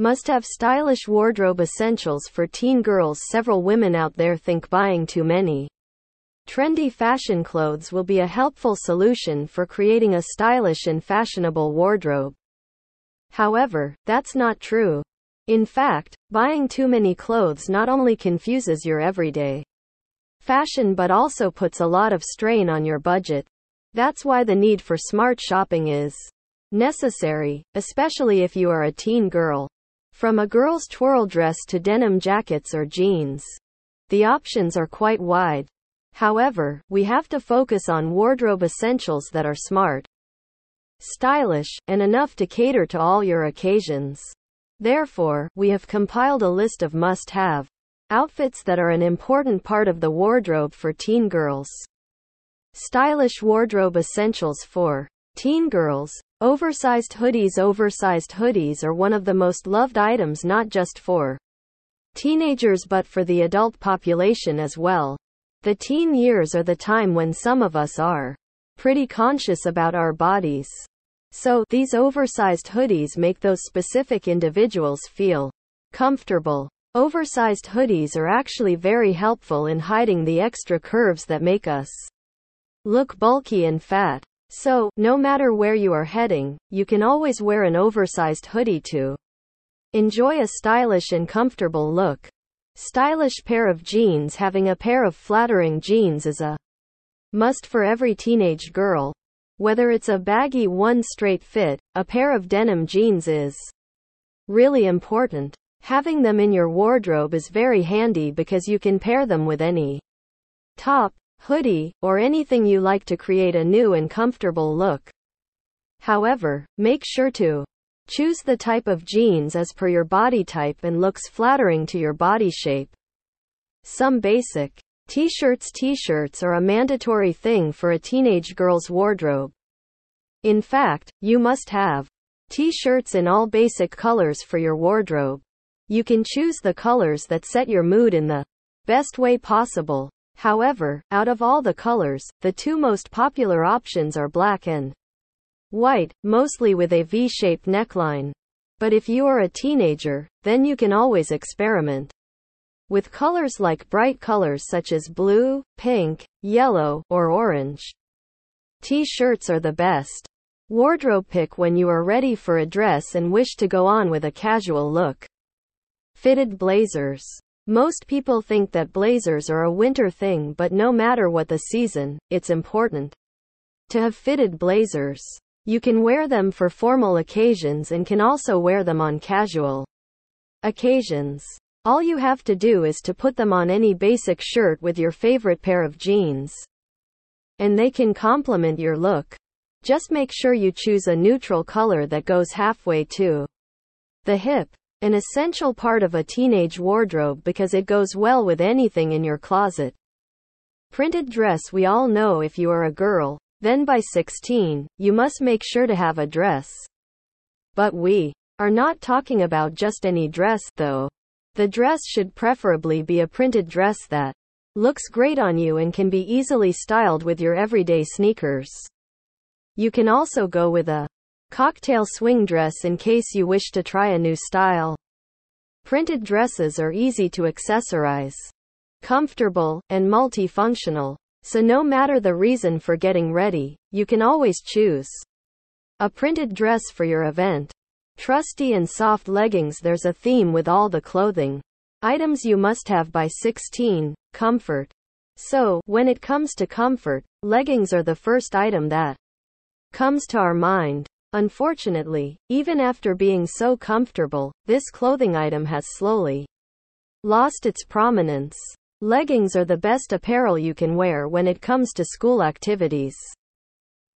Must have stylish wardrobe essentials for teen girls. Several women out there think buying too many trendy fashion clothes will be a helpful solution for creating a stylish and fashionable wardrobe. However, that's not true. In fact, buying too many clothes not only confuses your everyday fashion but also puts a lot of strain on your budget. That's why the need for smart shopping is necessary, especially if you are a teen girl. From a girl's twirl dress to denim jackets or jeans, the options are quite wide. However, we have to focus on wardrobe essentials that are smart, stylish, and enough to cater to all your occasions. Therefore, we have compiled a list of must have outfits that are an important part of the wardrobe for teen girls. Stylish wardrobe essentials for teen girls. Oversized hoodies Oversized hoodies are one of the most loved items not just for teenagers but for the adult population as well. The teen years are the time when some of us are pretty conscious about our bodies. So, these oversized hoodies make those specific individuals feel comfortable. Oversized hoodies are actually very helpful in hiding the extra curves that make us look bulky and fat. So, no matter where you are heading, you can always wear an oversized hoodie to enjoy a stylish and comfortable look. Stylish pair of jeans Having a pair of flattering jeans is a must for every teenage girl. Whether it's a baggy one straight fit, a pair of denim jeans is really important. Having them in your wardrobe is very handy because you can pair them with any top, hoodie, or anything you like to create a new and comfortable look. However, make sure to choose the type of jeans as per your body type and looks flattering to your body shape. Some basic t-shirts T-shirts are a mandatory thing for a teenage girl's wardrobe. In fact, you must have t-shirts in all basic colors for your wardrobe. You can choose the colors that set your mood in the best way possible. However, out of all the colors, the two most popular options are black and white, mostly with a V-shaped neckline. But if you are a teenager, then you can always experiment with colors like bright colors such as blue, pink, yellow, or orange. T-shirts are the best wardrobe pick when you are ready for a dress and wish to go on with a casual look. Fitted blazers most people think that blazers are a winter thing but no matter what the season, it's important to have fitted blazers. You can wear them for formal occasions and can also wear them on casual occasions. All you have to do is to put them on any basic shirt with your favorite pair of jeans. And they can complement your look. Just make sure you choose a neutral color that goes halfway to the hip. An essential part of a teenage wardrobe because it goes well with anything in your closet. Printed dress We all know if you are a girl, then by 16, you must make sure to have a dress. But we are not talking about just any dress, though. The dress should preferably be a printed dress that looks great on you and can be easily styled with your everyday sneakers. You can also go with a Cocktail swing dress in case you wish to try a new style. Printed dresses are easy to accessorize, comfortable, and multifunctional. So no matter the reason for getting ready, you can always choose a printed dress for your event. Trusty and soft leggings There's a theme with all the clothing items you must have by 16, comfort. So, when it comes to comfort, leggings are the first item that comes to our mind. Unfortunately, even after being so comfortable, this clothing item has slowly lost its prominence. Leggings are the best apparel you can wear when it comes to school activities,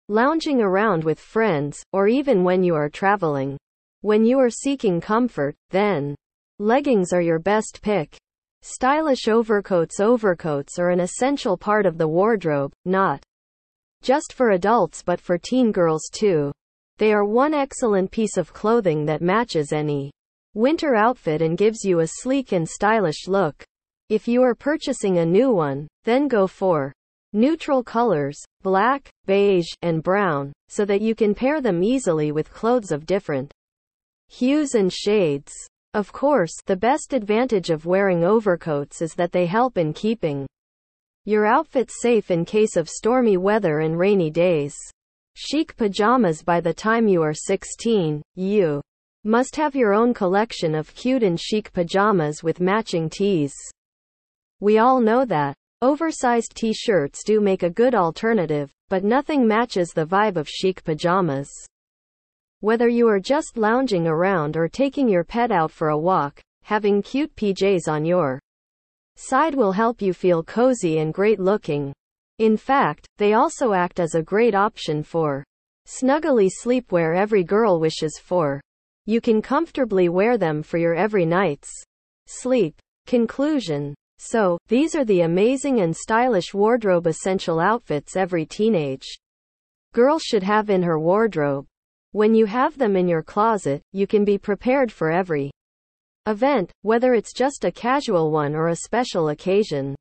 lounging around with friends, or even when you are traveling. When you are seeking comfort, then leggings are your best pick. Stylish overcoats Overcoats are an essential part of the wardrobe, not just for adults but for teen girls too. They are one excellent piece of clothing that matches any winter outfit and gives you a sleek and stylish look. If you are purchasing a new one, then go for neutral colors, black, beige, and brown, so that you can pair them easily with clothes of different hues and shades. Of course, the best advantage of wearing overcoats is that they help in keeping your outfit safe in case of stormy weather and rainy days. Chic pajamas By the time you are 16, you must have your own collection of cute and chic pajamas with matching tees. We all know that oversized t-shirts do make a good alternative, but nothing matches the vibe of chic pajamas. Whether you are just lounging around or taking your pet out for a walk, having cute PJs on your side will help you feel cozy and great looking. In fact, they also act as a great option for snuggly sleepwear every girl wishes for. You can comfortably wear them for your every night's sleep. Conclusion. So, these are the amazing and stylish wardrobe essential outfits every teenage girl should have in her wardrobe. When you have them in your closet, you can be prepared for every event, whether it's just a casual one or a special occasion.